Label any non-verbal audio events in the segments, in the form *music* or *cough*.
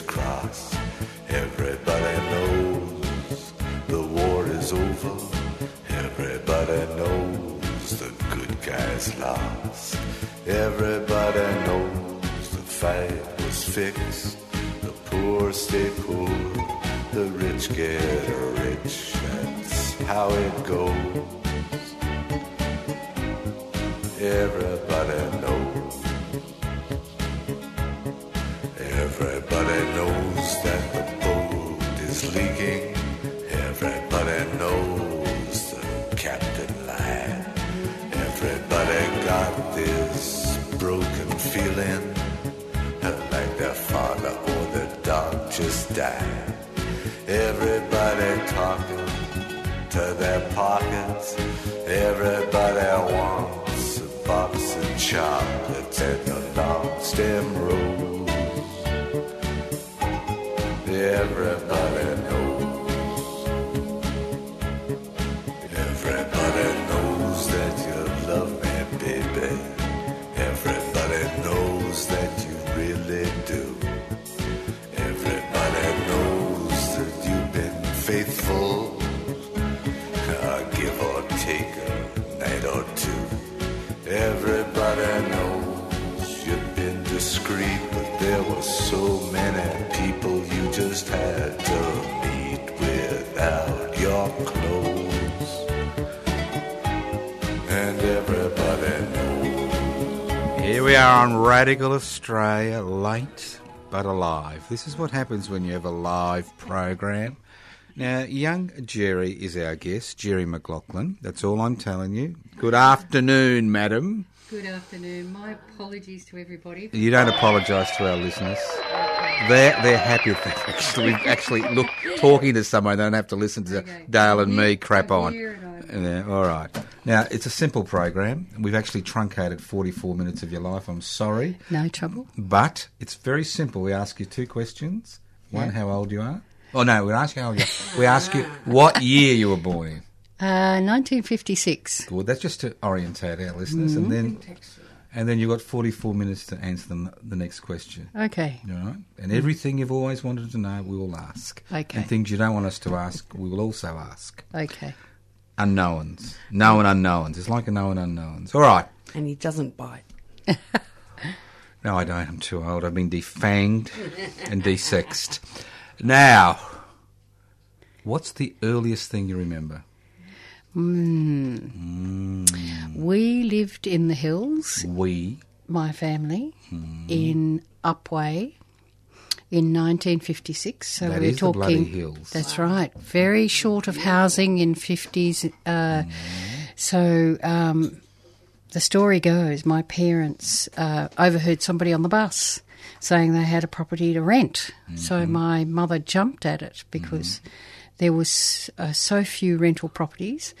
Crossed. Everybody knows the war is over. Everybody knows the good guys lost. Everybody knows the fight was fixed. The poor stay poor. The rich get rich. That's how it goes. Everybody knows. Leaking. Everybody knows the captain lied. Everybody got this broken feeling like their father or their dog just died. Everybody talking to their pockets. Everybody wants a box of chocolates and a long stem rose. We are on Radical Australia, late but alive. This is what happens when you have a live program. Now, young Jerry is our guest, Jerry McLaughlin. That's all I'm telling you. Good afternoon, madam. Good afternoon. My apologies to everybody. You don't apologise to our listeners. They're, they're happy if they actually, actually look talking to someone. They don't have to listen to Okay. Dale and me crap on. Hear Yeah, all right. Now, it's a simple program. We've actually truncated 44 minutes of your life. I'm sorry. No trouble. But it's very simple. We ask you two questions. One, Yeah. how old you are. Oh no, we ask you how old you are. We ask you what year you were born in. Uh, 1956. Good. that's just to orientate our listeners, and then and then you've got 44 minutes to answer them the next question. Okay. All right. And everything you've always wanted to know, we will ask. Okay. And things you don't want us to ask, we will also ask. Okay. Unknowns, known unknowns. It's like a known unknowns. All right. and he doesn't bite. *laughs* No, I don't. I'm too old. I've been defanged and desexed. Now, what's the earliest thing you remember? We lived in the hills, We. my family, Hmm. in Upwey in 1956. So That we're talking. That's right. Very short of housing in 50s. Uh, Hmm. So um, the story goes my parents uh, overheard somebody on the bus saying they had a property to rent. So Mm-hmm. my mother jumped at it because there was uh, so few rental properties.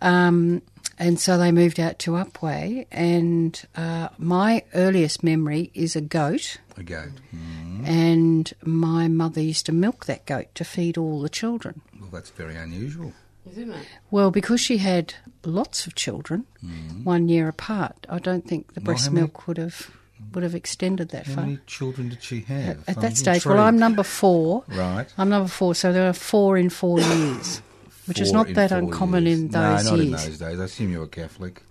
Um, and so they moved out to Upwey, and uh, my earliest memory is a goat, A goat. Hmm. and my mother used to milk that goat to feed all the children. Well, that's very unusual. Isn't it? Well, because she had lots of children, one year apart, I don't think the Well, breast many- milk would have would have extended that How far. many children did she have? At I'm that stage, well, I'm number four. Right. I'm number four, so there are four in four years, which is not that uncommon years. in those no, not years. in those days. I assume you were Catholic.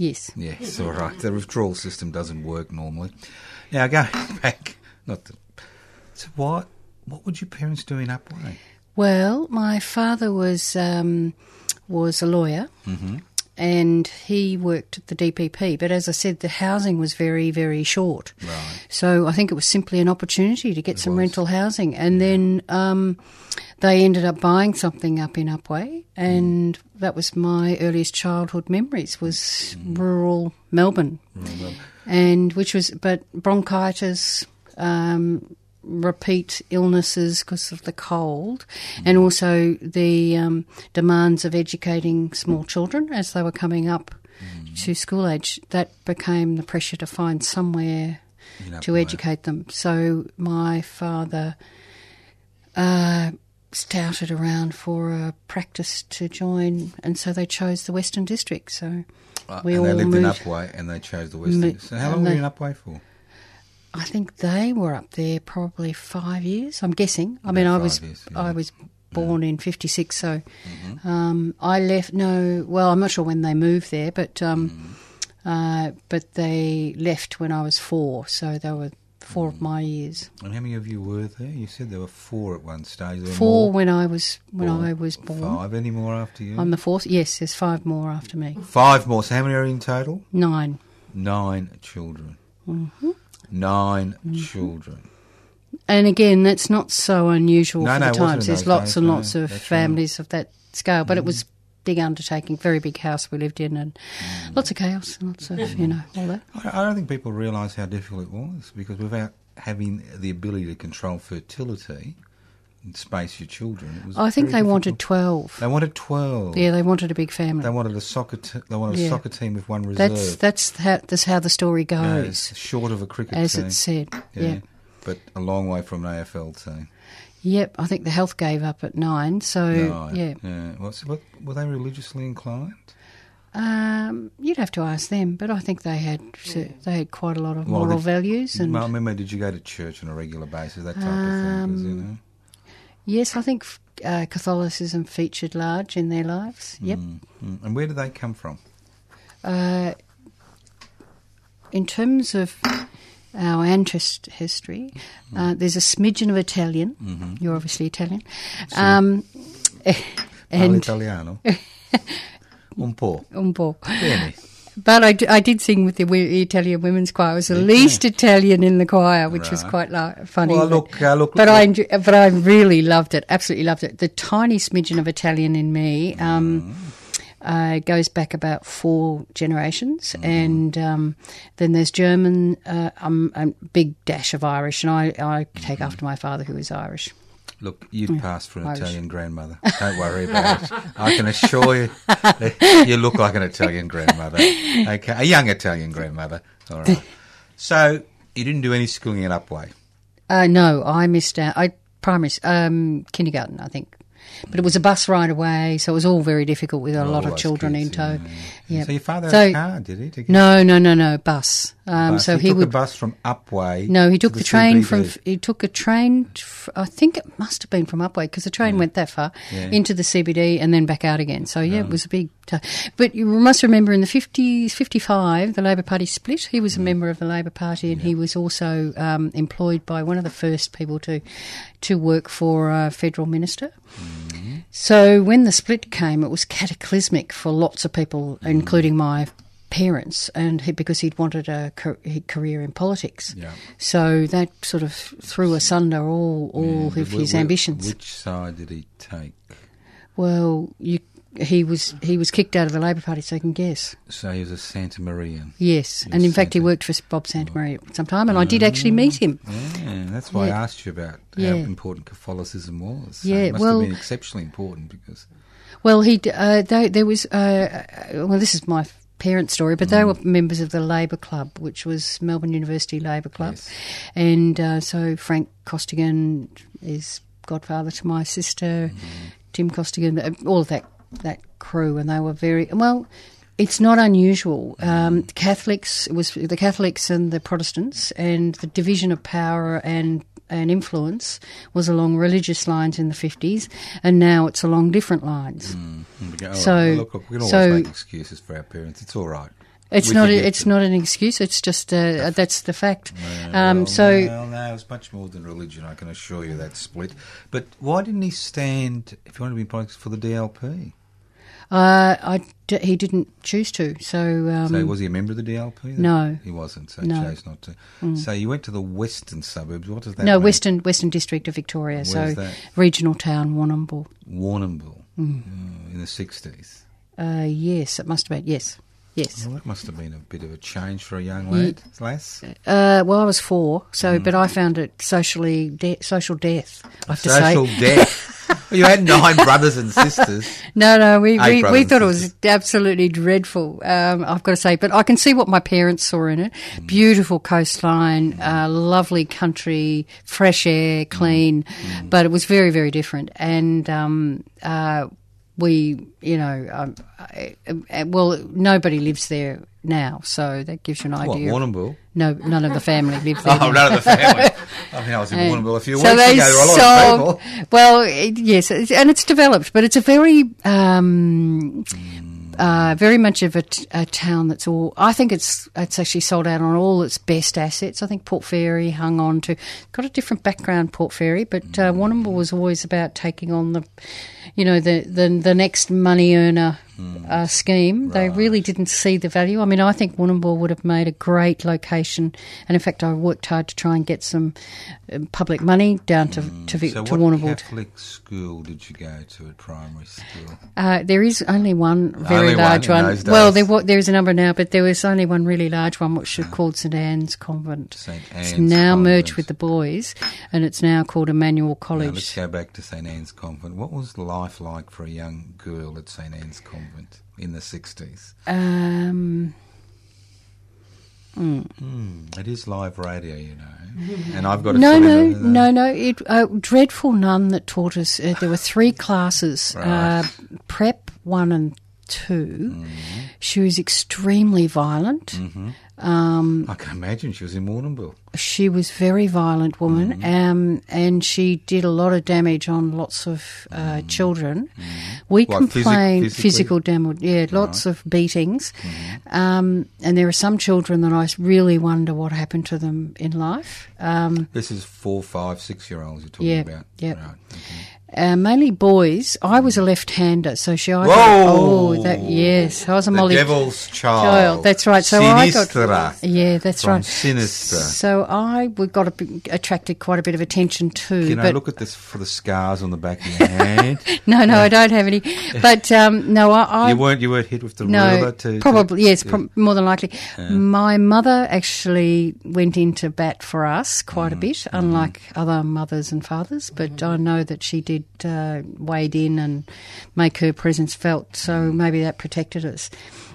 Yes. Yes, all right. The withdrawal system doesn't work normally. Now, going *laughs* back, not the, so what? What would your parents do in Upwey? Well, my father was um, was a lawyer, Mm-hmm. And he worked at the DPP. But as I said, the housing was very, very short. Right. So I think it was simply an opportunity to get some was. rental housing. And then um, they ended up buying something up in Upwey, and that was my earliest childhood memories was rural Melbourne, and which was but bronchitis. Um, repeat illnesses because of the cold, and also the um, demands of educating small children as they were coming up to school age. That became the pressure to find somewhere to educate them. So my father uh, stouted around for a practice to join, and so they chose the Western District. So Uh, we all they lived moved. in Upwey and they chose the Western. Mo- so how long and were you in Upwey for? I think they were up there probably five years. I'm guessing. I mean, I was years, yeah. I was born in '56, so Mm-hmm. um, I left. No, well, I'm not sure when they moved there, but um, Mm-hmm. uh, but they left when I was four, so they were four Mm. of my years. And how many of you were there? You said there were four at one stage. Four when I was when. I was born. Five. Any more after you? I'm the fourth. Yes, there's five more after me. Five more. So how many are in total? Nine. Nine children. Mm-hmm. 9 children. And again, that's not so unusual No, for the times. There's lots days, and no, lots of that's right. Mm. families of that scale, but it was big undertaking, very big house we lived in, and Mm. lots of chaos, and lots of you know all that. I don't think people realise how difficult it was because without having the ability to control fertility space your children, was. I think they wanted twelve. They wanted twelve. Yeah, they wanted a big family. They wanted a soccer. T- they wanted a Yeah. soccer team with one reserve. that's that's how that's how the story goes, it's short of a cricket team. as team. it said. yeah. Yeah. but a long way from an AFL team. Yep. I think the health gave up at nine. So No, yeah. yeah. What's, what, were they religiously inclined? Um, you'd have to ask them, but I think they had they had quite a lot of Well, moral did- values and Well, I remember, did you go to church on a regular basis? That type of thing, you Um, know. Yes, I think uh, Catholicism featured large in their lives. Yep. Mm, mm. And where do they come from? Uh, in terms of our ancest history, uh, there's a smidgen of Italian. Mm-hmm. You're obviously Italian. Um, and italiano. *laughs* Un po'. un po'. Bene. But I, d- I did sing with the Italian women's choir. I was the least Italian in the choir, which was quite la- funny. Well, but- look, uh, look. but look, I but I really loved it. Absolutely loved it. The tiny smidgen of Italian in me um, uh, goes back about four generations, and um, then there's German, uh, um, a big dash of Irish, and I, I take after my father who is Irish. Look, you'd pass for an Irish. Italian grandmother. *laughs* Don't worry about it. I can assure you, *laughs* you look like an Italian grandmother. Okay, a young Italian grandmother. All right. *laughs* So you didn't do any schooling at Upwey. Uh, no, I missed out. I primary um, kindergarten, I think. But it was a bus ride away, so it was all very difficult with a All lot of children kids, in tow. yeah. Yeah. So your father had So- a car, did he? No, no, no, no, bus. Um, bus? so he, he took would a bus from Upwey. No, he to took the, train CBD. from. He took a train. I think it must have been from Upwey because the train went that far Yeah. into the CBD and then back out again. So yeah, it was a big. T- but you must remember in the fifties, fifty-five, the Labor Party split. He was a member of the Labor Party, and he was also um, employed by one of the first people to to work for a federal minister. So when the split came, it was cataclysmic for lots of people, mm. including my parents, and he, because he'd wanted a career in politics. Yeah. So that sort of threw asunder all all Yeah, of his ambitions. Which side did he take? well, you, he was he was kicked out of the Labor Party, so you can guess. So he was a Santa Marian. Yes, and in fact, he worked for Bob Santamaria at some time, and I did actually meet him. Yeah, that's why Yeah. I asked you about Yeah. how important Catholicism was. So Yeah, it must well- have been exceptionally important because Well, he uh, they, there was uh, uh, well, this is my parents' story, but Mm. they were members of the Labor Club, which was Melbourne University Labor Club, Yes. and uh, so Frank Costigan is godfather to my sister, Mm-hmm. Tim Costigan, uh, all of that that crew, and they were very well. It's not unusual. Um, Catholics it was the Catholics and the Protestants, and the division of power and and influence was along religious lines in the fifties, and now it's along different lines. Mm, go, "Oh, So- well, look, we can always so- make excuses for our parents. It's all right. It's We not. A, it's them. not an excuse. It's just uh, *laughs* that's the fact. Well, Um, so well, no, it's much more than religion. I can assure you that split. But why didn't he stand if he wanted to be in politics for the DLP? Uh, I d- he didn't choose to. So, um, So was he a member of the DLP? then? No. he wasn't. So No. Mm. he chose not to. So you went to the western suburbs. What does that? no mean? Western Western District of Victoria. so Where's that? regional town Warrnambool. Warrnambool Mm. uh, in the sixties. Uh, yes, it must have been. Yes, yes. Well, that must have been a bit of a change for a young lad, lass. Uh, well, I was four, so Mm. but I found it socially de- social death. I have to Social say. death. well, you had nine *laughs* brothers and sisters. No, no, we, we, we thought it was absolutely dreadful. Um, I've got to say, but I can see what my parents saw in it. Mm. Beautiful coastline, uh, lovely country, fresh air, Mm. clean, but it was very, very different. And um, uh, we, you know, um, I, I, well, nobody lives there now, so that gives you an What, idea. Warrnambool? no, none of the family live *laughs* there. Oh, none of the family. *laughs* I mean, I was in Warrnambool a few so weeks ago. There a lot of people. Well, it, yes, it's- and it's developed, but it's a very, um, uh, very much of a, t- a town that's all. I think it's it's actually sold out on all its best assets. I think Port Fairy hung on to got a different background, Port Fairy, but uh, Warrnambool was always about taking on the, you know, the the, the next money earner. Uh, scheme. They really didn't see the value. I mean, I think Warrnambool would have made a great location, and in fact, I worked hard to try and get some um, public money down to to, Vic- So to what Warrnambool. Catholic school did you go to at primary school? Uh, there is only one very Only one large one. those Well, there there is a number now, but there was only one really large one, which was called St Anne's Convent. St Anne's it's now merged with the boys, and it's now called Emmanuel Now, College. let's go back to St Anne's Convent. What was life like for a young girl at St Anne's Convent in the 60s? um, It is live radio, you know. *laughs* And I've got a no, no, that- no, no. It a dreadful nun that taught us. Uh, there were three classes: *laughs* uh, Right. prep one and 2 Mm-hmm. She was extremely violent. Um, I can imagine she was in Warrnambool. she was a very violent woman, Mm-hmm. um, and she did a lot of damage on lots of uh, children. We Mm-hmm. What, physic- complained physically? physical damage, yeah, lots of beatings, Mm-hmm. um, and there are some children that I really wonder what happened to them in life. Um, This is four, five, six year olds you're talking Yeah, about. yep. Right. okay. Uh, mainly boys. I was a left-hander, so she. I Whoa! oh, that yes, I was a The Molly. Devil's Child. Child, that's right. So I got yeah, that's right. Sinister. So I we got a, attracted quite a bit of attention too. You know, but look at this for the scars on the back of your hand. *laughs* no, no, I don't have any. *laughs* But um, no, I, I you weren't you weren't hit with the no, ruler to to- probably yes, yeah. prob more than likely. My mother actually went into bat for us quite a Mm, bit, mm-hmm. unlike other mothers and fathers. But I know that she did uh, wade in and make her presence felt. So Mm. maybe that protected us.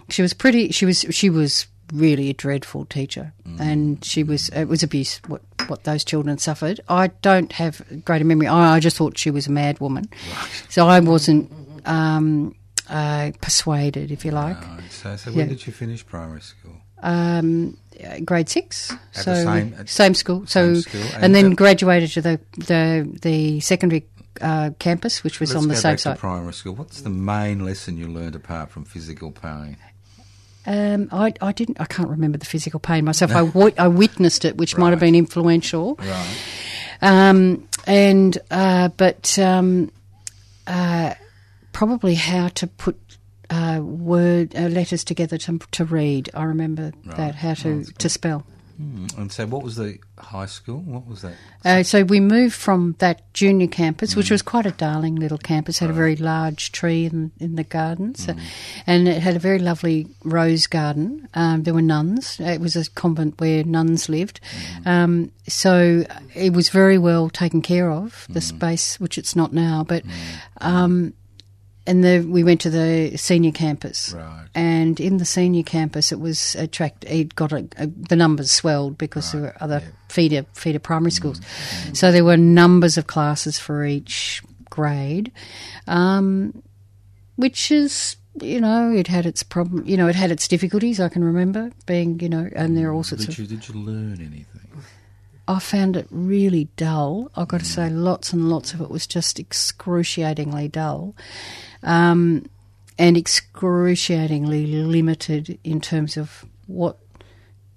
She was pretty. She was. She was really a dreadful teacher, Mm. and she was. It was abuse. What what those children suffered. I don't have greater memory. I, I just thought she was a mad woman. So I wasn't. Um, uh, persuaded, if you like. Right, so, so when Yeah. did you finish primary school? um, grade six. At so same- at- school. So same school, and, and then the- graduated to the the the secondary uh, campus, which was Let's on the go safe back side. to primary school. What's the main lesson you learned apart from physical pain? Um, I, I didn't. I can't remember the physical pain myself. I, witnessed it, which might have been influential. Right. Um, and uh, but um, uh, probably how to put uh, word uh, letters together to to read. I remember that how to to spell. Mm, And so, what was the high school? What was that? Uh, so we moved from that junior campus, which was quite a darling little campus, had a very large tree in, in the gardens, uh, and it had a very lovely rose garden. Um, there were nuns. It was a convent where nuns lived. Um, so it was very well taken care of, the space, which it's not now. But um, and the, we went to the senior campus. Right. And in the senior campus, it was attract. It got a, a, the numbers swelled because there were other feeder feeder primary mm. schools. Mm. So there were numbers of classes for each grade, um, which is you know it had its problem. You know it had its difficulties. I can remember being you know, and there are all mm. sorts Did of. did you learn anything? I found it really dull. I've got to say, lots and lots of it was just excruciatingly dull. Um, and excruciatingly limited in terms of what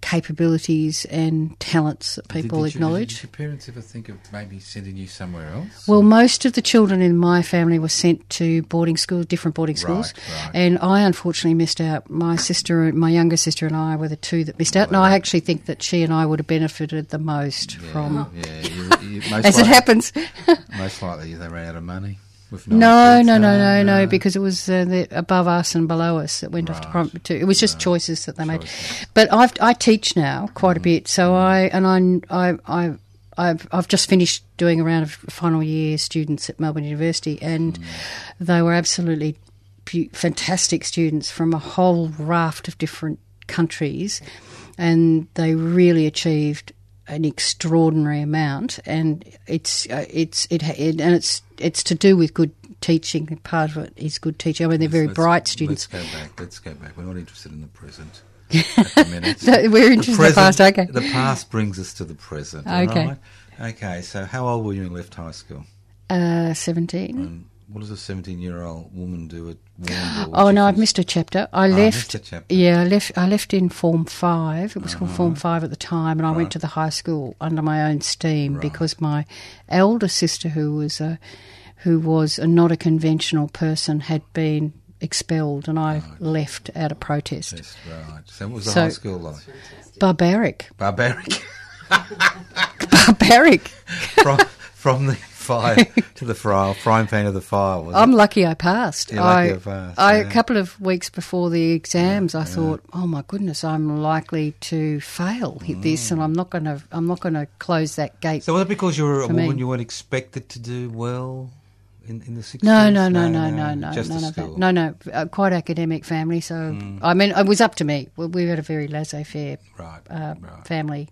capabilities and talents that people did you- acknowledge. Did your parents ever think of maybe sending you somewhere else? Well, most of the children in my family were sent to boarding schools, different boarding schools, Right, right. and I unfortunately missed out. My sister, my younger sister, and I were the two that missed out. And I actually think that she and I would have benefited the most from, yeah, you, you, most *laughs* as it happens. Most likely they ran out of money. No, no, no, no, no, because it was uh, the above us and below us that went off to Right. prom- It was just choices that they made. But I've, I teach now quite a bit, so I and I, I, I I've, I've just finished doing a round of final year students at Melbourne University, and they were absolutely fantastic students from a whole raft of different countries, and they really achieved an extraordinary amount, and it's uh, it's it, it and it's it's to do with good teaching. Part of it is good teaching. I mean, they're very Let's- bright students. Let's go back. Let's go back. We're not interested in the present. *laughs* at the minute. We're interested in the past, okay. The past brings us to the present. Okay. right? Okay. So, how old were you when you left high school? Uh, Seventeen. And what does a seventeen-year-old woman do at Warrnambool? Oh no, I've missed a chapter. I Oh, left. a chapter. Yeah, I left. I left in Form Five. It was called Form Uh-huh. Five at the time, and I went to the high school under my own steam Right. because my elder sister, who was a who was a, not a conventional person, had been expelled, and I left out of protest. Yes, right. So, what was the So- high school like? Barbaric, Barbaric. *laughs* barbaric. *laughs* from, from the fire *laughs* to the fry, frying pan to the fire. Was I'm it? lucky I passed. Lucky I, passed, I, yeah. A couple of weeks before the exams, I thought, "Oh my goodness, I'm likely to fail hit this, and I'm not going to. I'm not going to close that gate." Mm. So was it because you were a For woman you weren't expected to do well in, in the 60s? no, no, no, no, no, no, none the school. No, no, uh, quite academic family. So Mm. I mean, it was up to me. We, we had a very laissez-faire Right, uh, right. family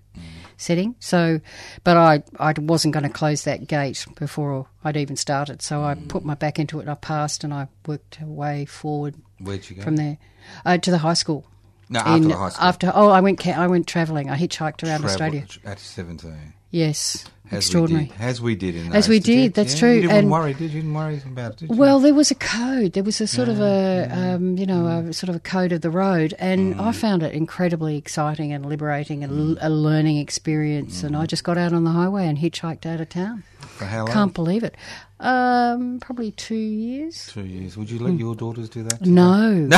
setting. So, but I, I wasn't going to close that gate before I'd even started. So I put my back into it. I passed, and I worked way forward Where'd you go? from there uh, to the high school. No, after In- the high school. After oh, I went I went travelling. I hitchhiked around Travel- Australia. At 17. Yes, As extraordinary. We did, as we did in As we did that's Yeah, true, You didn't and- worry, did you? Didn't worry about it, did you? Well, there was a code. There was a sort of a, um, you know, a sort of a code of the road, and Mm. I found it incredibly exciting and liberating, and l- a learning experience. And I just got out on the highway and hitchhiked out of town. For how long? Can't believe it. Um, probably two years. Two years. Would you let your daughters do that? No.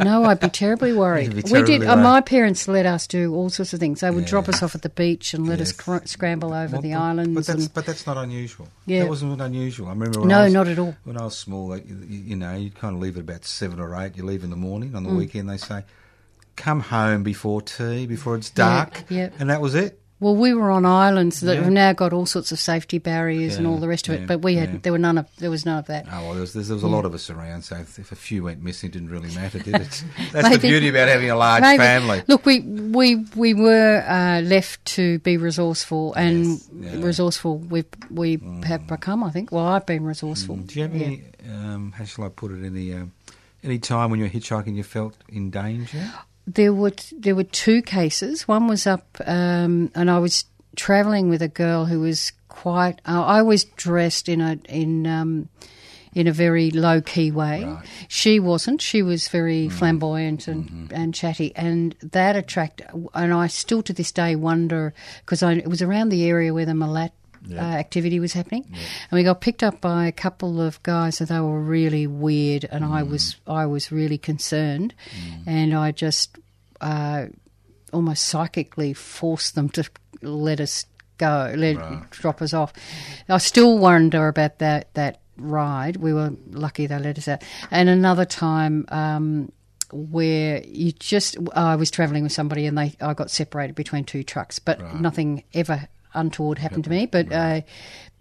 no, *laughs* I'd be terribly worried. Be we did. Uh, my parents let us do all sorts of things. They would drop us off at the beach and let us cr- scramble over Well, the but- islands. But that's, but that's not unusual. Yeah. That wasn't unusual. I remember when No, I was, not at all. When I was small, like, you, you know, you'd kind of leave at about seven or eight. You leave in the morning. On Mm. the weekend, they say, come home before tea, before it's dark. yeah. And that was it. Well, we were on islands that Yeah. have now got all sorts of safety barriers and all the rest of yeah, it, but we had yeah. there were none of there was none of that. Oh, well, there was, there was a lot of us around, so if, a few went missing, it didn't really matter, did it? *laughs* That's the beauty about having a large Maybe. family. Look, we we we were uh, left to be resourceful, and Yes, yeah. Mm. resourceful we we have become. I think. Well, I've been resourceful. Do you have Yeah. any, um, how shall I put it, any, um, any time when you were hitchhiking you felt in danger? There were there were two cases. One was up, um, and I was travelling with a girl who was quite. Uh, I was dressed in a in. Um, in a very low key way. Right. She wasn't. She was very flamboyant and, and chatty, and that attracted. And I still to this day wonder because it was around the area where the Milat uh, activity was happening, and we got picked up by a couple of guys, and they were really weird, and I was I was really concerned, and I just uh, almost psychically forced them to let us go, let Right. drop us off. I still wonder about that that ride. We were lucky they let us out. And another time um, where you just I was travelling with somebody and they I got separated between two trucks, but nothing ever untoward happened to me. But uh,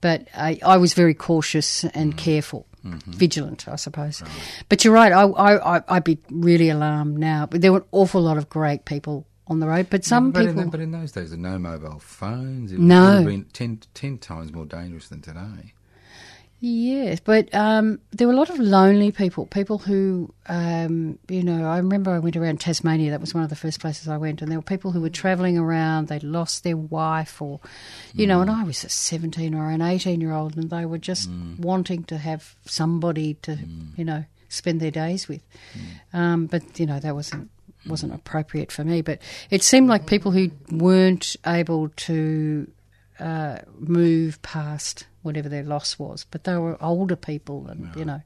but I, I was very cautious and careful. Vigilant, I suppose, but you're right. I, I, I'd be really alarmed now. But there were an awful lot of great people on the road, but some but, people. in, but in those days, there were no mobile phones. It No. would have been 10, 10 times more dangerous than today. Yes, but um, there were a lot of lonely people, people who, um, you know, I remember I went around Tasmania, that was one of the first places I went, and there were people who were travelling around, they'd lost their wife, or, you know, and I was a 17 or an 18 year old, and they were just wanting to have somebody to, you know, spend their days with. Um, but, you know, that wasn't wasn't appropriate for me. But it seemed like people who weren't able to uh, move past whatever their loss was, but they were older people, and you know.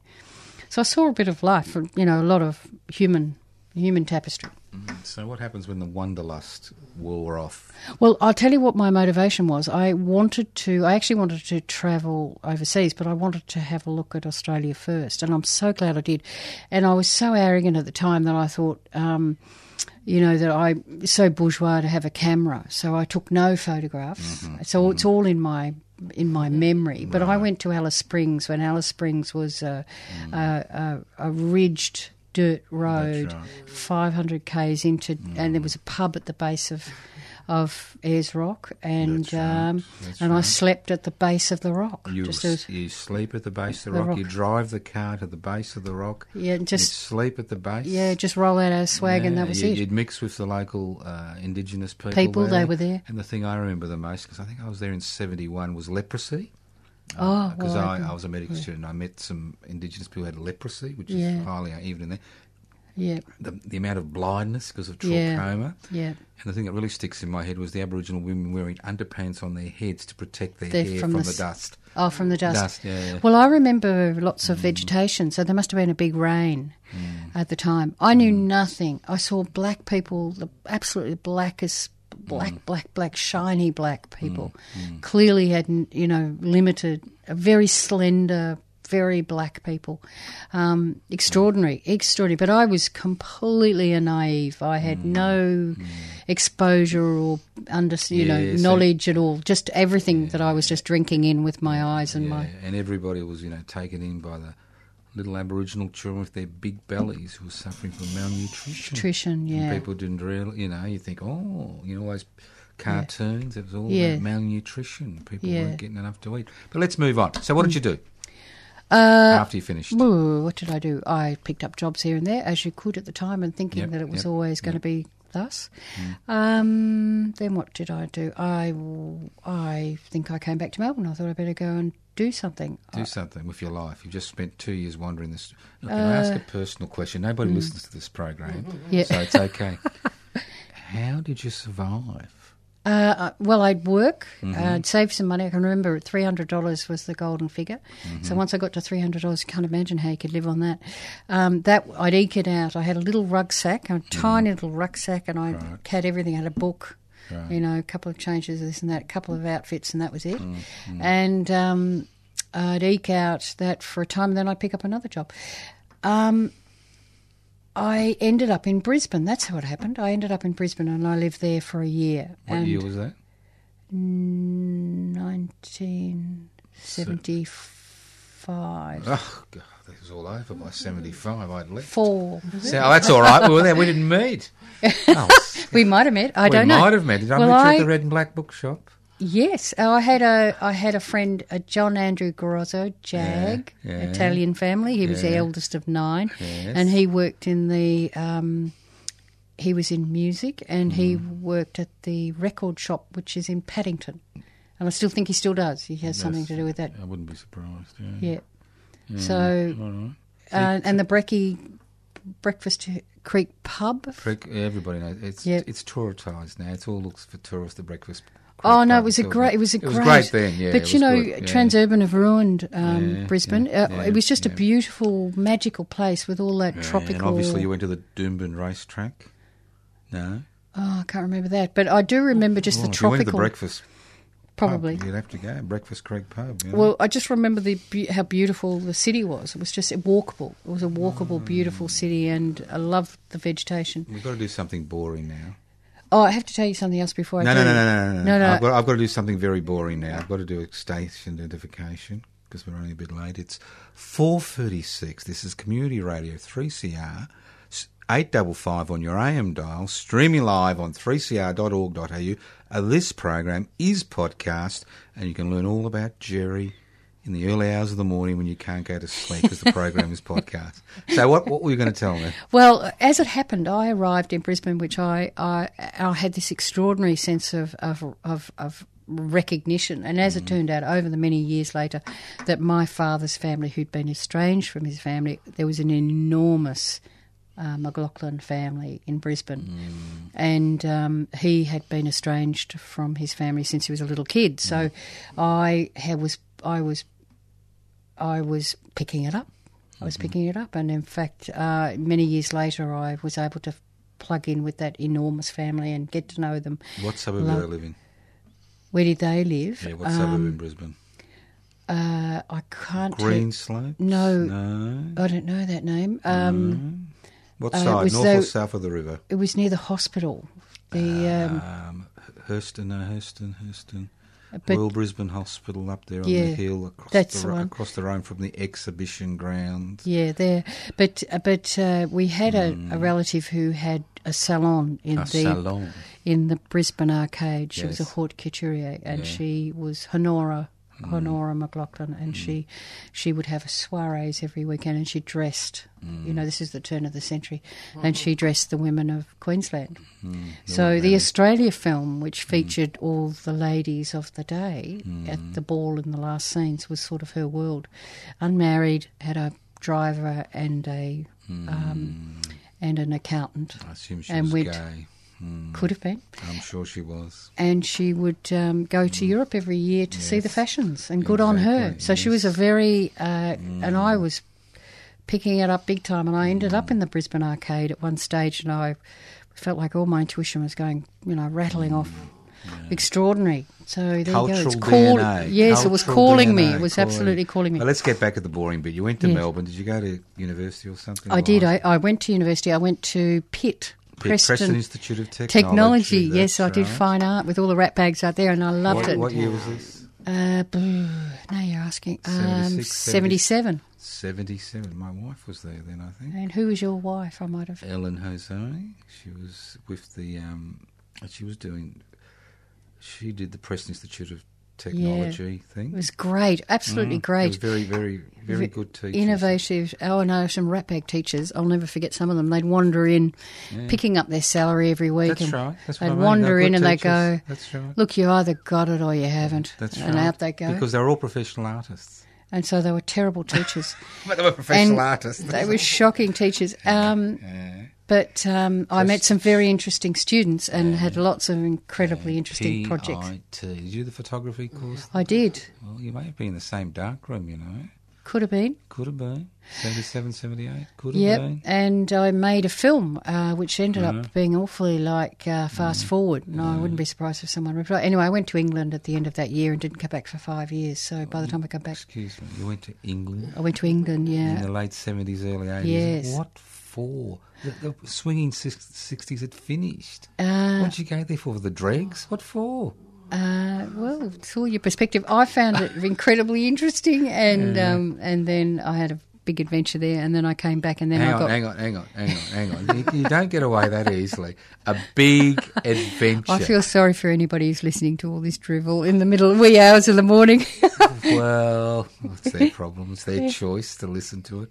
So I saw a bit of life, you know, a lot of human human tapestry. So what happens when the wanderlust wore off? Well, I'll tell you what my motivation was. I wanted to, I actually wanted to travel overseas, but I wanted to have a look at Australia first. And I'm so glad I did. And I was so arrogant at the time that I thought, um, you know, that I, so bourgeois to have a camera. So I took no photographs. Mm-hmm. So it's mm-hmm. all in my in my memory. But I went to Alice Springs when Alice Springs was a, mm. a, a, a ridged dirt road, right. 500 k's into, and there mm. was a pub at the base of of Ayers Rock, and right. um, and I slept at the base of the rock. You, just s- as, you sleep at the base of the, The rock. rock. You drive the car to the base of the rock. yeah, just sleep at the base. yeah, just roll out our swag, and that was you, it. You'd mix with the local uh, indigenous people. People, there. they were there. And the thing I remember the most, because I think I was there in '71, was leprosy. Oh, Because well, I, can- I was a medical student, I met some indigenous people who had leprosy, which Yeah. is highly even in there. Yeah, The, the amount of blindness because of Yeah. trachoma. yeah. And the thing that really sticks in my head was the Aboriginal women wearing underpants on their heads to protect their They're hair from from, the the, dust. Oh, from the dust. Dust, yeah, yeah. Well, I remember lots of mm. vegetation, so there must have been a big rain mm. at the time. I knew mm. nothing. I saw black people, the absolutely blackest, black, black, black, shiny black people. Clearly had, you know, limited, uh, very slender, very black people. Um, extraordinary, extraordinary. But I was completely a naive. I had no exposure or under, you know, so- knowledge at all. Just everything that I was just drinking in with my eyes and Yeah, my and everybody was, you know, taken in by the little Aboriginal children with their big bellies who were suffering from malnutrition. nutrition. And Yeah, people didn't really, you know, you think, oh, you know, all those cartoons, it was all Yeah. about malnutrition. People Yeah. weren't getting enough to eat. But let's move on. So, what did you do uh, after you finished? Ooh, what did I do? I picked up jobs here and there, as you could at the time, and thinking Yep, that it was yep, Mm. always going to be thus. Um, then what did I do? I, I think I came back to Melbourne. I thought I'd better go and do something. Do something with your life. You've just spent two years wandering this. Look, can I ask a personal question? Nobody listens to this program, Uh, mm. Yeah. so it's okay. *laughs* How did you survive? Uh, uh, well, I'd work, Mm-hmm. uh, I'd save some money. I can remember three hundred dollars was the golden figure. Mm-hmm. So once I got to three hundred dollars, you can't imagine how you could live on that. Um, that I'd eke it out. I had a little rucksack, a tiny little rucksack, and I Mm-hmm. Right. had everything. I had a book, Right. you know, a couple of changes, this and that, a couple of outfits, and that was it. Mm-hmm. And um, I'd eke out that for a time, and then I'd pick up another job. Um, I ended up in Brisbane. That's how it happened. I ended up in Brisbane, and I lived there for a year. What and year was that? 1975. Oh, God, that was all over by 75. I'd left. Four. So, oh, that's all right. We were there. We didn't meet. *laughs* Oh, We might have met. I don't know. We might have met. Did I Well, meet you at the Red and Black Bookshop? Yes, oh, I had a I had a friend, a John Andrew Garozzo, Jag, Yeah, yeah. Italian family. He was the eldest of nine, Yes. and he worked in the. Um, he was in music, and he Mm. worked at the record shop, which is in Paddington, and I still think he still does. He has something to do with that. I wouldn't be surprised. Yeah. Yeah. So, right. uh, and the Brecky Breakfast Creek pub. Everybody knows it's Yep. it's touristised now. It's all looks for tourists. The breakfast. Oh no, it was a great. It was a it great. was great then. Yeah, but you know, good, yeah. Transurban have ruined um, Yeah, Brisbane. yeah, uh, it was just a beautiful, magical place with all that tropical. And obviously, you went to the Doomben racetrack. No, Oh, I can't remember that, but I do remember just Well, the if you went to tropical. the breakfast. probably. pub, you'd have to go Breakfast Creek pub. You know? Well, I just remember the how beautiful the city was. It was just walkable. It was a walkable, beautiful Mm. city, and I loved the vegetation. we've got to do something boring now. Oh, I have to tell you something else before I No, do. no, no, no, no, no, no, no. I've got, I've got to do something very boring now. I've got to do a station identification because we're only a bit late. It's four thirty-six. This is Community Radio Three CR. Eight double five on your AM dial, streaming live on 3cr.org.au. Uh, this program is podcast, and you can learn all about Jerry in the early hours of the morning when you can't go to sleep because the program is podcast. So, what what were you going to tell me? Well, as it happened, I arrived in Brisbane, which I I, I had this extraordinary sense of of, of, of recognition, and as it turned out, over the many years later, that my father's family, who'd been estranged from his family, there was an enormous uh, McLaughlin family in Brisbane, and um, he had been estranged from his family since he was a little kid. So I had, was I was I was picking it up. I was picking it up, and in fact, uh, many years later, I was able to plug in with that enormous family and get to know them. What suburb Love- do they live in? Where did they live? Yeah, what suburb Um, in Brisbane? Uh, I can't. Greenslopes? No. No. I don't know that name. Um, What uh, side? was North or south of the river? It was near the hospital. The um, Um, Herston, no, Herston, Herston. But Royal Brisbane Hospital up there on Yeah, the hill across that's the, the across the road from the exhibition grounds. yeah, there. But but uh, we had a, a relative who had a salon in. A the salon. in the Brisbane arcade. She was a Yes. haute couturier, and Yeah. She was Honora. Honora McLaughlin, and she she would have soirees every weekend, and she dressed. Hmm. You know, this is the turn of the century, and she dressed the women of Queensland. Hmm. So the Australia film, which featured all the ladies of the day at the ball in the last scenes, was sort of her world. Unmarried, had a driver and a um, and an accountant. I assume she And was gay. Hmm, Could have been. I'm sure she was. and she would um, go to Europe every year to see the Mm. Fashions, and good on her. Exactly, So she was a. Mm. very, uh, and I was picking it up big time, and I ended up in the Brisbane arcade at one stage, and I felt like all my intuition was going, you know, rattling off. Extraordinary. So there you go. Cultural It's called, DNA. yes, it was Cultural calling me. It was calling. absolutely calling me. Well, let's get back at the boring bit. You went to Yes. Melbourne. Did you go to university or something? I did. I, I went to university. I went to Pitt, Pitt, Preston, Institute of Technology. Technology. Yes, I did right. fine art with all the rat bags out there, and I loved What, it. what year was this? Uh, now you're asking. Um, 77. 77. My wife was there then, I think. And who was your wife? I might have. Ellen Jose. She was with the. Um, she was doing. She did the Preston Institute of Technology thing. It was great, absolutely Mm, It great. was very, very, very good teachers. Innovative. Oh, no, some ratbag teachers. I'll never forget some of them. They'd wander in, picking up their salary every week. That's and right. That's they'd wander in and they go, That's right. Look, you either got it or you haven't. That's and right. out they go. Because they're all professional artists. and so they were terrible teachers. *laughs* But they were professional And artists. they were shocking teachers. Um, Yeah. But um, I met some very interesting students and had lots of incredibly interesting projects. Did you do the photography course? I did. Well, you may have been in the same dark room, you know. Could have been. Could have been. 77, 78. Could have Yep, been. and I made a film uh, which ended Mm-hmm. up being awfully like uh, Fast Forward. No, I wouldn't be surprised if someone replied. Anyway, I went to England at the end of that year and didn't come back for five years. So by the time I come back, Excuse me. You went to England I went to England. Yeah. In the late 70s, early 80s. Yes. What for? The, the swinging 60s had finished. uh, what did you go there for? The dregs? What for? uh, well, it's all your perspective. I found it *laughs* incredibly interesting, and um, and then I had a big adventure there, and then I came back, and then hang I on, got. hang on, hang on, hang on, hang on. you, you don't get away that easily. A big adventure. I feel sorry for anybody who's listening to all this drivel in the middle of wee hours of the morning. *laughs* Well, it's their *laughs* problem. It's their choice to listen to it.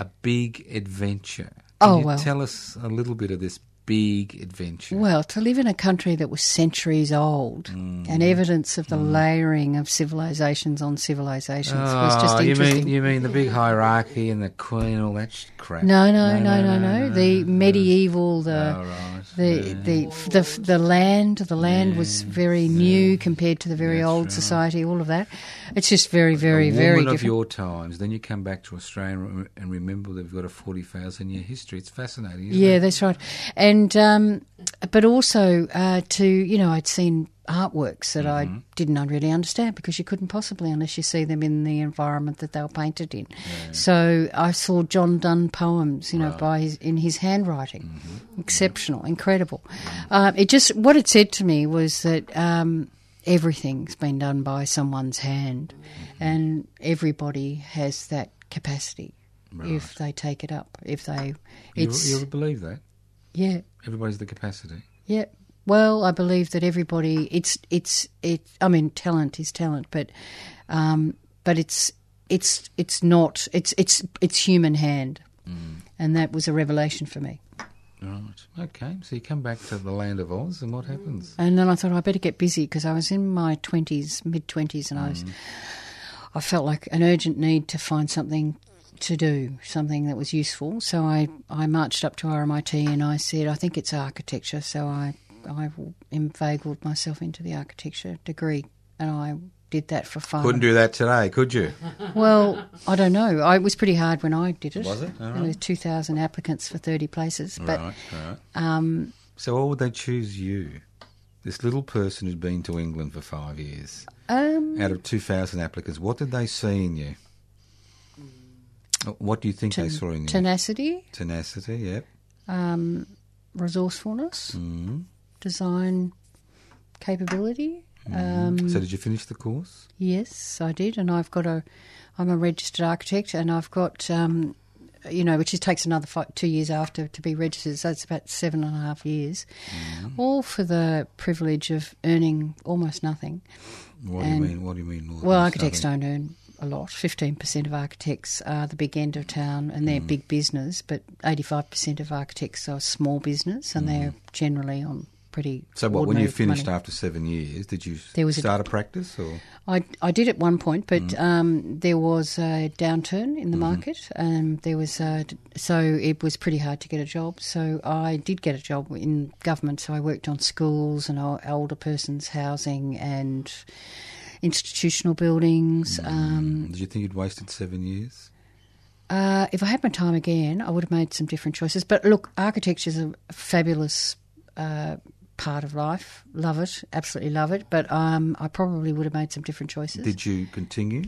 A big adventure. Can Oh, you well. tell us a little bit of this big adventure? Well, to live in a country that was centuries old Mm. and evidence of the layering of civilizations on civilizations was just Oh, you mean you mean the big hierarchy and the queen, and all that crap? no, no, no, no, no, no. The medieval, the Oh, right. the, the the the land, the land was very new compared to the very That's old right. society. All of that. It's just very, very, very of your times. Then you come back to Australia and and remember they've got a forty thousand year history. It's fascinating. Isn't Yeah, it? that's right. And um, but also uh, to you know, I'd seen artworks that Mm-hmm. I didn't really understand because you couldn't possibly unless you see them in the environment that they were painted in. So I saw John Donne poems, you know, by his in his handwriting, Mm-hmm. exceptional, incredible. Uh, it just what it said to me was that. Um, Everything's been done by someone's hand, Mm-hmm. and everybody has that capacity if they take it up. If they, You, you believe that yeah, everybody's the capacity. yeah. Well, I believe that everybody. It's it's it. I mean, talent is talent, but um, but it's it's it's not. It's it's it's human hand, and that was a revelation for me. Right. Okay. So you come back to the land of Oz, and what happens? And then I thought I better get busy because I was in my twenties, mid twenties, and I was. I felt like an urgent need to find something to do something that was useful. So I, I marched up to RMIT and I said, I think it's architecture. So I, I inveigled myself into the architecture degree and I did that for fun. Couldn't do that today, could you? Well, I don't know. I, it was pretty hard when I did it. Was it? There were 2,000 applicants for 30 places. But right, right. um, So why would they choose you? This little person who'd been to England for five years. um, Out of 2,000 applicants, what did they see in you? What do you think they saw in you? tenacity, Tenacity, yep. um, resourcefulness, Mm. design capability. Um, so did you finish the course? Yes, I did, and I've got a. I'm a registered architect, and I've got, um, you know, which is, takes another five, two years after to be registered. So it's about seven and a half years, all for the privilege of earning almost nothing. What do you mean? What do you mean? Well, architects something? don't earn a lot. Fifteen percent of architects are the big end of town, and they're mm. big business. But eighty-five percent of architects are small business, and they're mm. generally on pretty. So what? When you finished money. after seven years, did you There was start a, practice or? I, I did at one point, but mm. um, there was a downturn in the mm-hmm. market, and there was a, so it was pretty hard to get a job. So I did get a job in government. So I worked on schools and older persons' housing and institutional buildings. Um, Did you think you'd wasted seven years? uh, if I had my time again, I would have made some different choices. But look, architecture is a fabulous uh, part of life. Love it, absolutely love it. But um, I probably would have made some different choices. Did you continue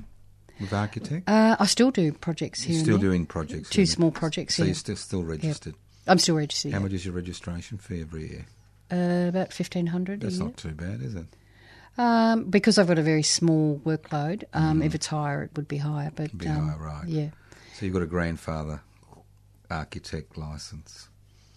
with architect? Uh, I still do projects here. You're still doing projects. Two it? small projects, So yeah. you're still still registered. I'm still registered. How yeah. much is your registration fee every year? Uh, about fifteen hundred That's not too bad, is it? Um, because I've got a very small workload. Um, If it's higher, it would be higher. But. Be um, higher, right. Yeah. So you've got a grandfather architect license.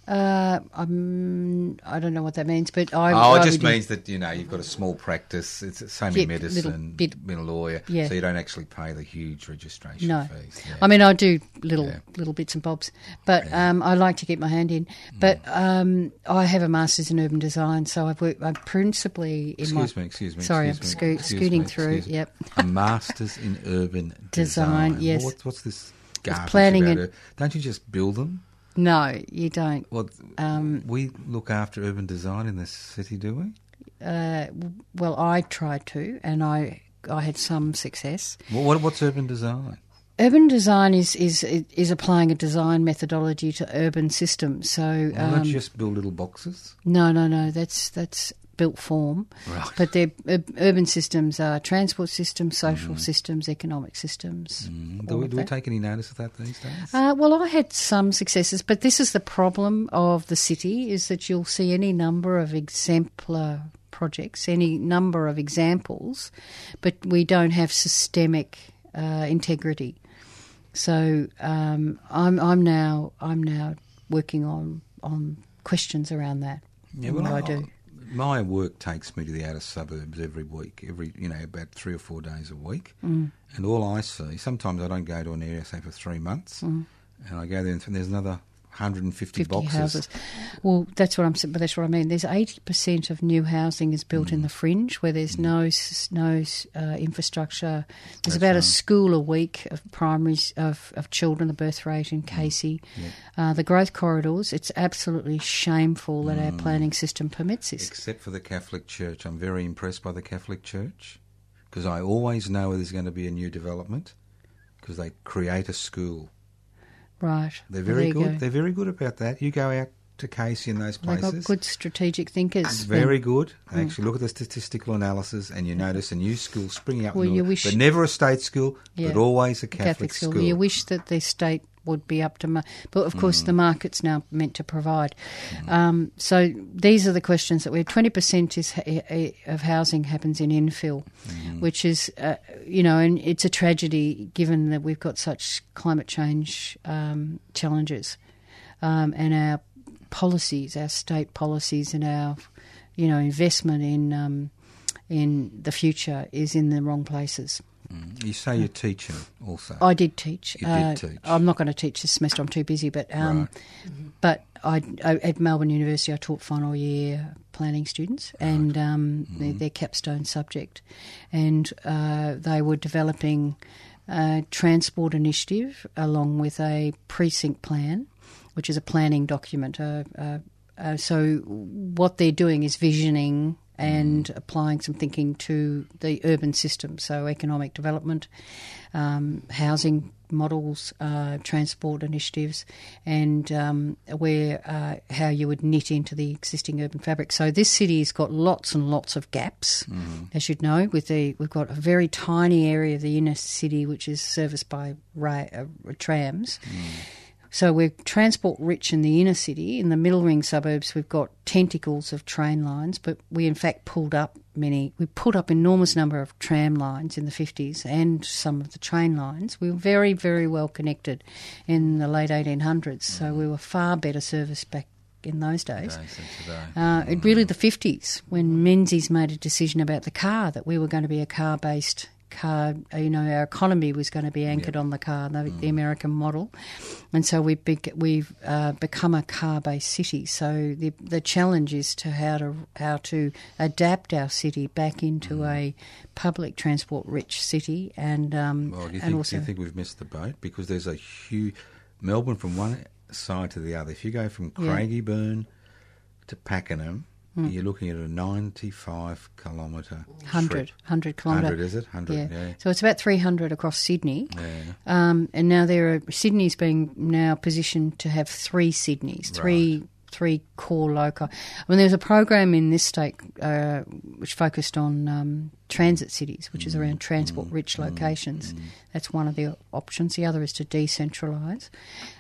Uh, I'm, I don't know what that means, but I. oh, I it just means that you know you've got a small practice. It's the same Yeah, in medicine, bit. been a lawyer, Yeah. so you don't actually pay the huge registration No, fees. Yeah. I mean I do little little bits and bobs, but um, I like to get my hand in. But um, I have a masters in urban design, so I've worked. I'm principally in excuse my. me, excuse me. Sorry, excuse I'm me, sco- scooting me, through. Yep. A masters in urban *laughs* Design, design. yes. What, what's this planning and- it? Don't you just build them? No, you don't. Well, Um, we look after urban design in this city, do we? Uh, well, I tried to, and I I had some success. Well, what, what's urban design? Urban design is is is applying a design methodology to urban systems. So Well, um, don't you just build little boxes? no, no, no. That's that's built form. Right. But they're urban systems are transport systems, social systems, economic systems. Mm, do we, do we take any notice of that these days? Uh, well, I had some successes, but this is the problem of the city: is that you'll see any number of exemplar projects, any number of examples, but we don't have systemic uh, integrity. So um, I'm I'm now I'm now working on on questions around that. Yeah, well, what I do. My work takes me to the outer suburbs every week, every you know about three or four days a week, Mm. and all I see. Sometimes I don't go to an area say for three months, Mm. and I go there and there's another 150 50 boxes. houses. Well, that's what I'm. But that's what I mean. There's 80 percent of new housing is built Mm. in the fringe, where there's no no uh, infrastructure. There's That's about a school a week of primaries of, of children. The birth rate in Casey, Mm. Uh, the growth corridors. It's absolutely shameful that Mm. our planning system permits this. Except for the Catholic Church, I'm very impressed by the Catholic Church because I always know there's going to be a new development because they create a school. Right. They're very good. go. They're very good about that. You go out to Casey in those places. They've got good strategic thinkers. Very good. They Mm. actually look at the statistical analysis, and you notice a new school springing up, Well, in you wish- but never a state school, Yeah. but always a Catholic, Catholic, school. You wish that the state would be up to, but of course Mm. the market's now meant to provide. Um, so these are the questions that we have. Twenty percent is of housing happens in infill, Mm-hmm. which is uh, you know, and it's a tragedy given that we've got such climate change um, challenges, um, and our policies, our state policies, and our you know investment in um, in the future is in the wrong places. You say you're teaching also. I did teach. You did Uh, teach. I'm not going to teach this semester. I'm too busy. But um, Right. but I, I at Melbourne University I taught final year planning students and um, Mm-hmm. their, their capstone subject, and uh, they were developing a transport initiative along with a precinct plan, which is a planning document. Uh, uh, uh, so what they're doing is visioning and applying some thinking to the urban system, so economic development, um, housing models, uh, transport initiatives, and um, where uh, how you would knit into the existing urban fabric. So this city has got lots and lots of gaps, as you'd know. With the we've got a very tiny area of the inner city which is serviced by ra- uh, trams. So we're transport rich in the inner city. In the middle ring suburbs, we've got tentacles of train lines, but we in fact pulled up many. We put up enormous number of tram lines in the fifties and some of the train lines. We were very, very well connected in the late eighteen hundreds. So we were far better serviced back in those days. Uh, it really the 50s when Menzies made a decision about the car that we were going to be a car based car, uh, you know, our economy was going to be anchored on the car, the, the American model. And so we've, bec we've uh, become a car based city. So the, the challenge is to how to how to adapt our city back into a public transport rich city and um, Well, do you, and think, also do you think we've missed the boat? Because there's a huge Melbourne from one side to the other. If you go from Yeah. Craigieburn to Pakenham, Hmm. you're looking at a 95 kilometre 100, trip. 100 kilometre. 100, is it? 100, yeah. So it's about 300 across Sydney. Yeah. Um, and now there are Sydney's being now positioned to have three Sydneys, three three core loci. I mean, there's a program in this state uh, which focused on um, transit cities, which is around transport-rich locations. That's one of the options. The other is to decentralise.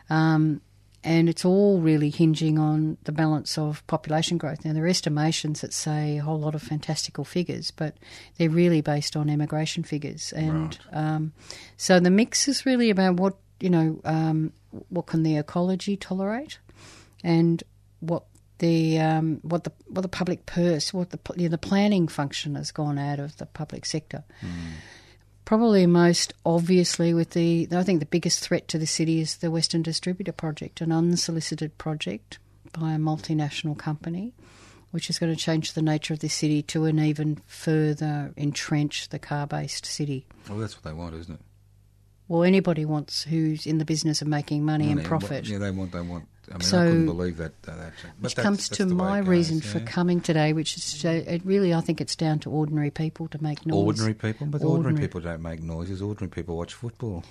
Um, and it's all really hinging on the balance of population growth. Now, there are estimations that say a whole lot of fantastical figures, but they're really based on immigration figures. And um, so the mix is really about what, you know, um, what can the ecology tolerate and what the um, what the what the public purse, what the you know, the planning function has gone out of the public sector. Probably most obviously with the, I think the biggest threat to the city is the Western Distributor Project, an unsolicited project by a multinational company, which is going to change the nature of the city to an even further entrench the car-based city. Well, that's what they want, isn't it? Well, anybody wants who's in the business of making money and Money, profit. Yeah, they want. They want. I mean, So- I couldn't believe that. that which that's- comes that's to my goes, reason for coming today, which is it really I think it's down to ordinary people to make noise. Ordinary people, but ordinary. Ordinary. people don't make noises. Ordinary people watch football.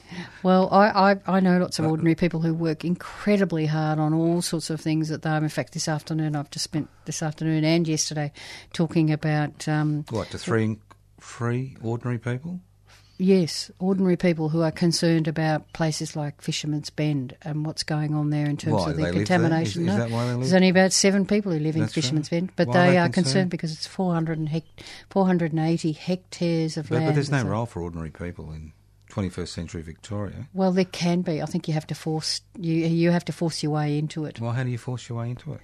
Well, I, I, I know lots Uh, of ordinary people who work incredibly hard on all sorts of things that they. In fact, this afternoon I've just spent this afternoon and yesterday talking about um, What to three free ordinary people? Yes, ordinary people who are concerned about places like Fisherman's Bend and what's going on there in terms Why, of the live there? contamination. Is- is No, that why they live There's only about seven people who live in That's Fisherman's right. Bend, but Why are they are concerned? concerned because it's 400 and hec- 480 hectares of But, land. but there's no role for ordinary people in 21st century Victoria. Well, there can be. I think you have to force you. You have to force your way into it. Well, how do you force your way into it?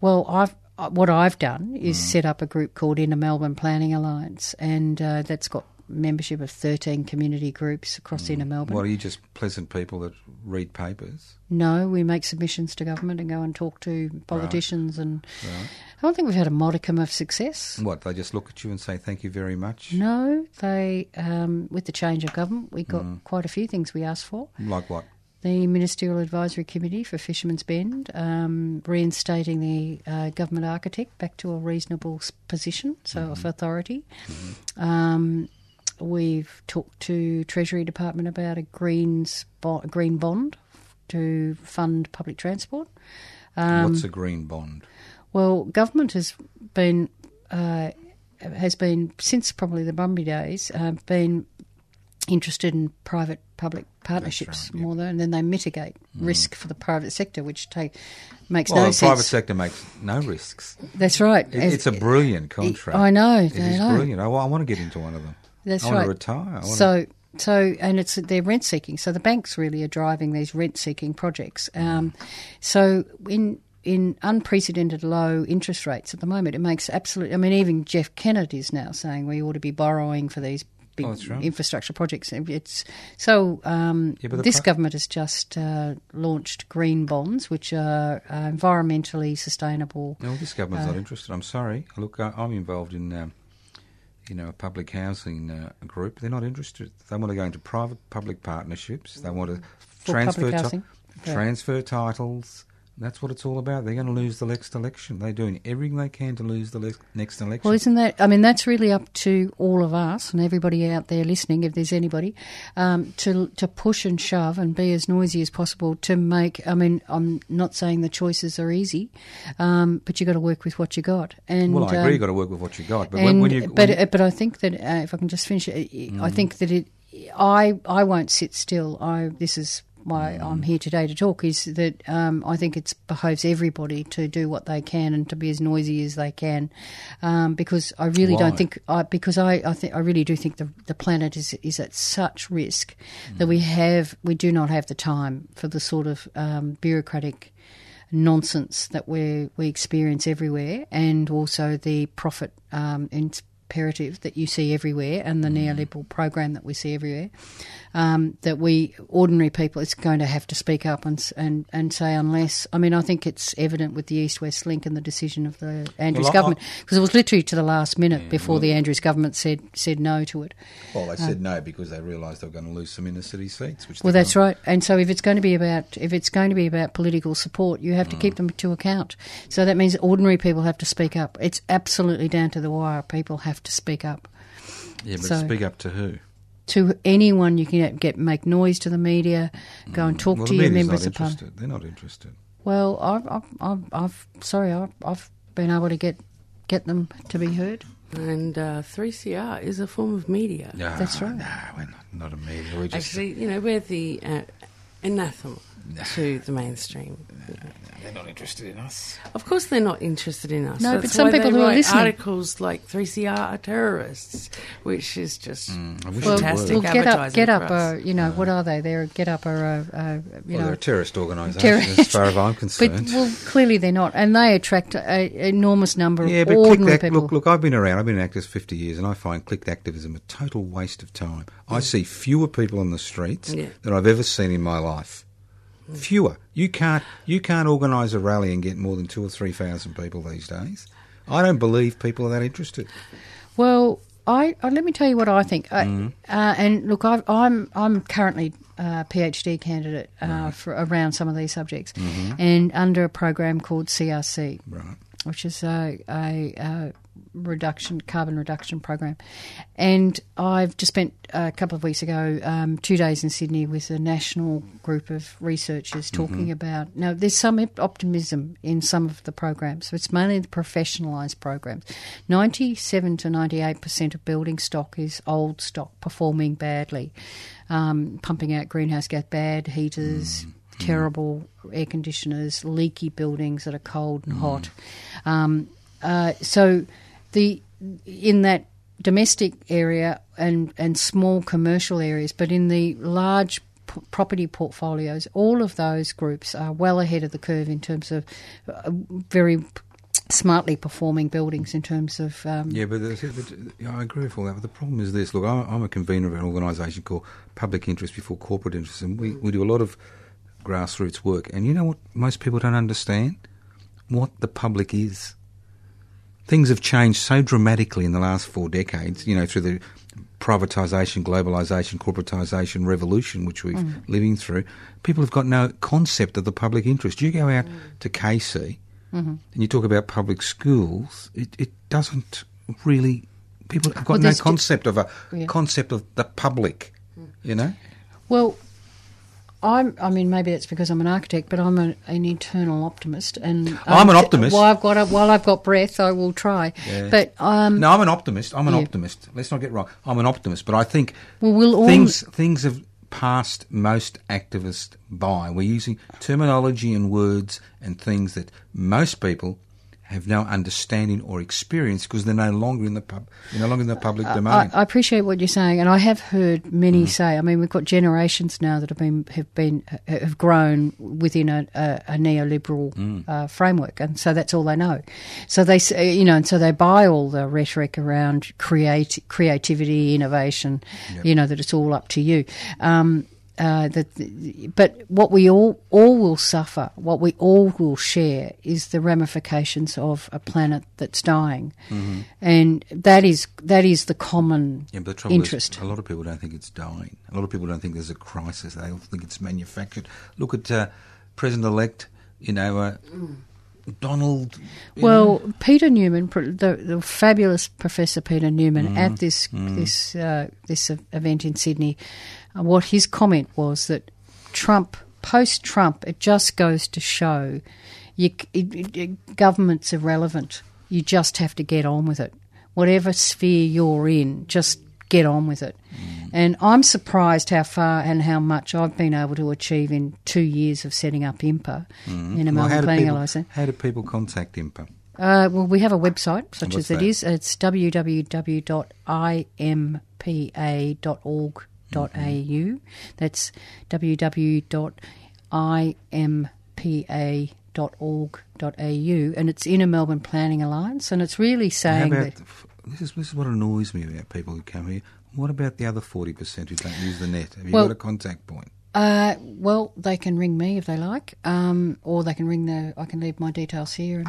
Well, I've uh, what I've done is Mm. set up a group called Inner Melbourne Planning Alliance, and uh, that's got membership of 13 community groups across Inner Melbourne. Mm. What are you just pleasant people that read papers? No, we make submissions to government and go and talk to politicians, and Right. I don't think we've had a modicum of success. What they just look at you and say thank you very much? No, they um, with the change of government, we got Mm. quite a few things we asked for. Like what? the Ministerial Advisory Committee for Fisherman's Bend, um, reinstating the uh, government architect back to a reasonable position, so of authority. Um, we've talked to Treasury Department about a greens bo- green bond to fund public transport. Um, What's a green bond? Well, government has been uh, has been since probably the Brumby days uh, been interested in private public partnerships right, yeah. more than, and then they mitigate risk for the private sector, which take makes. Well, no the private sector makes no risks. That's right. It, it's a brilliant contract. I know. It is know. brilliant. I, I want to get into one of them. That's I want right. to retire. I want So, so, and it's they're rent seeking. So the banks really are driving these rent seeking projects. Um, so in in unprecedented low interest rates at the moment, it makes absolute. I mean, even Jeff Kennett is now saying we ought to be borrowing for these. Big Oh, right. infrastructure projects. It's so. Um, Yeah, this pro- government has just uh, launched green bonds, which are uh, environmentally sustainable. No, this government's Uh, not interested. I'm sorry. Look, I, I'm involved in um, you know, a public housing uh, group. They're not interested. They want to go into private public partnerships. They want to For transfer ti- Yeah. transfer titles. That's what it's all about. They're going to lose the next election. They're doing everything they can to lose the le- next election. Well, isn't that? I mean, that's really up to all of us and everybody out there listening, if there's anybody, um, to to push and shove and be as noisy as possible to make. I mean, I'm not saying the choices are easy, um, but you've got to work with what you got. And well, I agree. um, You've got to work with what you got. But and, when, when you, but when you- uh, but I think that uh, if I can just finish, it, Mm. I think that it. I I won't sit still. I this is why Mm. I'm here today to talk. Is that um, I think it behoves everybody to do what they can and to be as noisy as they can, um, because I really Why? don't think I, because I I think I really do think the the planet is is at such risk that Mm. we have we do not have the time for the sort of um, bureaucratic nonsense that we we experience everywhere, and also the profit um, imperative that you see everywhere, and the mm. neoliberal program that we see everywhere. Um, that we ordinary people, it's going to have to speak up and and and say unless. I mean, I think it's evident with the East West Link and the decision of the Andrews Well, government because it was literally to the last minute mm, before well- the Andrews government said said no to it. well, they said uh, no because they realised they were going to lose some inner city seats. Which Well, that's right. And so, if it's going to be about if it's going to be about political support, you have to keep mm. them to account. So that means ordinary people have to speak up. It's absolutely down to the wire. People have to speak up Yeah, but so- speak up to who? to anyone. You can get make noise to the media, go and talk Well, to the your members not of parliament. interested. They're not interested. Well, I've, I've, I've, I've sorry, I've, I've been able to get get them to be heard. And uh, 3CR is a form of media. No, That's right. No, we're not, not a media. We just, Actually, you know, we're the uh, anathema to the mainstream. they're not interested in us. Of course, they're not interested in us. No, That's but some why people they who are write listening- articles like 3CR are terrorists, which is just Mm, I wish Well, fantastic were. well get up, advertising get for up. us. Uh, you know, what are they? They're get up. Are uh, uh, you Well, know, they're a terrorist organisation, terrorist. as far as I'm *laughs* But concerned. well, clearly they're not, and they attract an enormous number yeah, of but clicked ordinary act, people. look, look, I've been around. I've been an activist 50 years, and I find clicked activism a total waste of time. I see fewer people on the streets Yeah. than I've ever seen in my life. Fewer. You can't. You can't organise a rally and get more than two or three thousand people these days. I don't believe people are that interested. Well, I, I let me tell you what I think. I, Mm-hmm. uh, and look, I've, I'm I'm currently a PhD candidate uh, for around some of these subjects, and under a program called CRC, Mm-hmm. Right. which is a, a, a reduction carbon reduction program. And I've just spent a couple of weeks ago um, two days in Sydney with a national group of researchers talking about. Now, there's some optimism in some of the programs. So it's mainly the professionalised programs. Ninety-seven to ninety-eight percent of building stock is old stock performing badly, um, pumping out greenhouse gas, bad heaters terrible air conditioners, leaky buildings that are cold and hot. Um, uh, so the in that domestic area and and small commercial areas, but in the large property portfolios, all of those groups are well ahead of the curve in terms of uh, very smartly performing buildings in terms of um, Yeah, but, the, but yeah, I agree with all that. But the problem is this: look, I'm, I'm a convener of an organisation called Public Interest Before Corporate Interest, and we, we do a lot of grassroots work. And you know what? Most people don't understand what the public is. Things have changed so dramatically in the last four decades. You know, through the privatisation, globalisation, corporatisation revolution, which we're mm. living through. People have got no concept of the public interest. You go out mm. to Casey mm-hmm. and you talk about public schools, it, it doesn't really. People have got Well, no concept of a Yeah. concept of the public. Mm. You know, Well, I'm. I mean, maybe that's because I'm an architect, but I'm a, an eternal optimist, and I'm an um, optimist. While I've got a, while I've got breath, I will try. Yeah. But um, no, I'm an optimist. I'm an Yeah. optimist. Let's not get wrong. I'm an optimist, but I think Well, we'll all- things things have passed most activists by. We're using terminology and words and things that most people have no understanding or experience because they're no longer in the pub, no longer in the public domain. I, I appreciate what you're saying, and I have heard many Mm. say. I mean, we've got generations now that have been have been have grown within a, a, a neoliberal Mm. uh, framework, and so that's all they know. So they, you know, and so they buy all the rhetoric around create creativity, innovation. You know that it's all up to you. Um, uh, that, but what we all all will suffer, what we all will share, is the ramifications of a planet that's dying, Mm-hmm. and that is that is the common Yeah, but the interest. is, a lot of people don't think it's dying. A lot of people don't think there's a crisis. They all think it's manufactured. Look at uh, President-elect, you know, uh, Donald. Well, Peter Newman, the, the fabulous Professor Peter Newman, Mm-hmm. at this this uh, this event in Sydney, what his comment was that Trump, post Trump, it just goes to show, you, it, it, it, government's irrelevant. You just have to get on with it. Whatever sphere you're in, just get on with it. Mm. And I'm surprised how far and how much I've been able to achieve in two years of setting up IMPA in a Mm. Well, how Melbourne do Planning people, Alliance. how do people contact IMPA? Uh, well, we have a website, such as it that? is. It's www.impa.org.au. That's www.impa.org.au, and it's Inner Melbourne Planning Alliance, and it's really saying about that. this is this is what annoys me about people who come here. What about the other forty percent who don't use the net? Have you Well- got a contact point? Uh, well, they can ring me if they like, um, or they can ring the. I can leave my details here and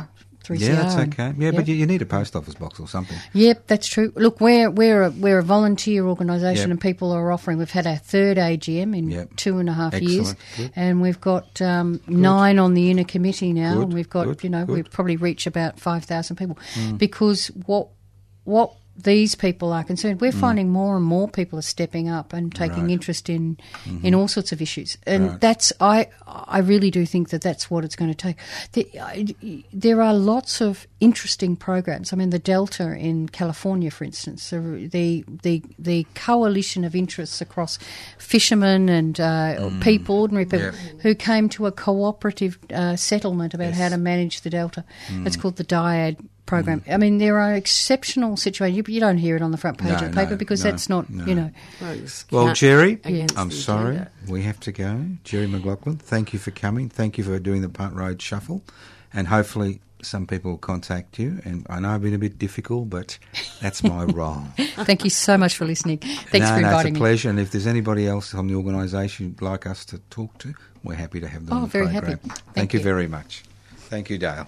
three Yeah, that's and- okay. Yeah, but you, you need a post office box or something. Yep, that's true. Look, we're we're a, we're a volunteer organisation, Yep. and people are offering. We've had our third AGM in Yep. two and a half years, Good. and we've got um, nine on the inner committee now, Good, and we've got good, you know we. Mm. probably reach about five thousand people because what what these people are concerned, we're finding more and more people are stepping up and taking Mm. Right. interest in in all sorts of issues, and Right. that's I I really do think that that's what it's going to take. The, I- there are lots of interesting programs. I mean, the Delta in California, for instance, the the the, coalition of interests across fishermen and uh, people, ordinary people, Yeah. who came to a cooperative uh, settlement about how to manage the Delta. It's called the Dyad program. Mm. I mean, there are exceptional situations. You, you don't hear it on the front page No, of the paper no, because no, that's not, no. you know. Well, Well, Jerry, against I'm sorry, agenda. we have to go. Jerry McLaughlin, thank you for coming. Thank you for doing the Punt Road Shuffle, and hopefully some people will contact you. And I know I've been a bit difficult, but that's my *laughs* role. Thank you so much for listening. Thanks no, for no, it's a inviting me. pleasure. And if there's anybody else on the organisation you'd like us to talk to, we're happy to have them Oh, on the very program. happy. Thank, Thank you you. very much. Thank you, Dale.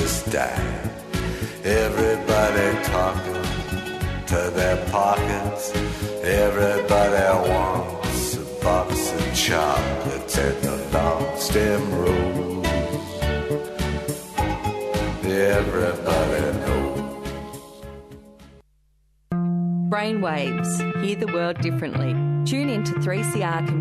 Dog just. Everybody talking to their pockets. Everybody wants a box of chocolates and a long stem rose. Everybody knows. Brainwaves. Hear the world differently. Tune in to 3CR Community.